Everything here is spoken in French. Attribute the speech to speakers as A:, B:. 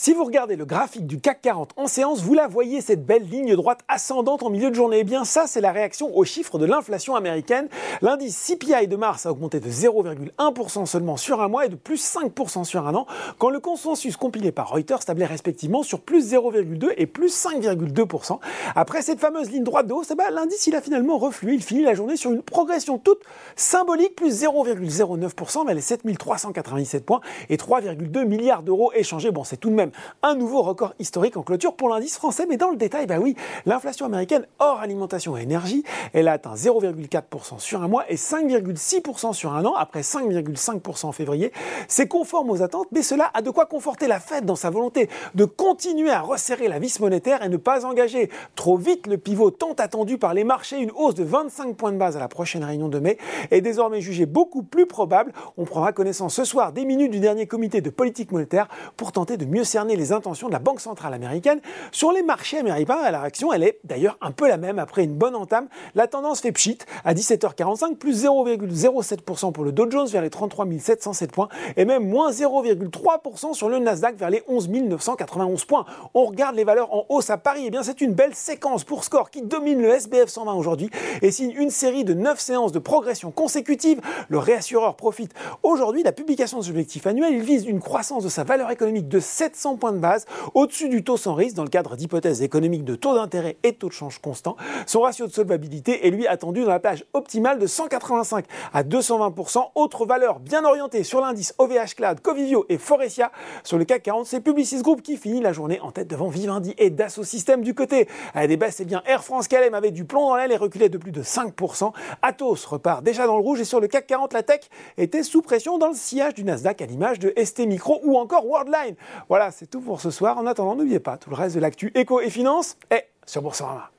A: Si vous regardez le graphique du CAC 40 en séance, vous la voyez, cette belle ligne droite ascendante en milieu de journée. Eh bien, ça, c'est la réaction aux chiffres de l'inflation américaine. L'indice CPI de mars a augmenté de 0,1% seulement sur un mois et de plus 5% sur un an, quand le consensus compilé par Reuters tablait respectivement sur plus 0,2 et plus 5,2%. Après cette fameuse ligne droite de hausse, eh ben, l'indice, il a finalement reflué. Il finit la journée sur une progression toute symbolique, plus 0,09% vers les 7397 points et 3,2 milliards d'euros échangés. Bon, c'est tout de même un nouveau record historique en clôture pour l'indice français, mais dans le détail, bah oui, l'inflation américaine hors alimentation et énergie, elle a atteint 0,4% sur un mois et 5,6% sur un an, après 5,5% en février. C'est conforme aux attentes, mais cela a de quoi conforter la Fed dans sa volonté de continuer à resserrer la vis monétaire et ne pas engager trop vite le pivot tant attendu par les marchés. Une hausse de 25 points de base à la prochaine réunion de mai est désormais jugée beaucoup plus probable. On prendra connaissance ce soir des minutes du dernier comité de politique monétaire pour tenter de mieux cerner les intentions de la Banque centrale américaine. Sur les marchés américains, la réaction, elle est d'ailleurs un peu la même après une bonne entame. La tendance fait pchit à 17h45, plus 0,07% pour le Dow Jones vers les 33 707 points et même moins 0,3% sur le Nasdaq vers les 11 991 points. On regarde les valeurs en hausse à Paris, et eh bien c'est une belle séquence pour Score qui domine le SBF 120 aujourd'hui et signe une série de 9 séances de progression consécutive. Le réassureur profite aujourd'hui de la publication de ses objectifs annuels. Il vise une croissance de sa valeur économique de 700 points de base au-dessus du taux sans risque dans le cadre d'hypothèses économiques de taux d'intérêt et taux de change constant. Son ratio de solvabilité est lui attendu dans la plage optimale de 185 à 220%. Autre valeur bien orientée sur l'indice OVH Cloud, Covivio et Forestia. Sur le CAC 40, c'est Publicis Group qui finit la journée en tête devant Vivendi et Dassault Systèmes du côté. À des baisses, c'est bien Air France KLM avait du plomb dans l'aile et reculait de plus de 5%. Atos repart déjà dans le rouge et sur le CAC 40, la tech était sous pression dans le sillage du Nasdaq à l'image de ST Micro ou encore Worldline. Voilà, c'est tout pour ce soir. En attendant, n'oubliez pas, tout le reste de l'actu éco et finance est sur Boursorama.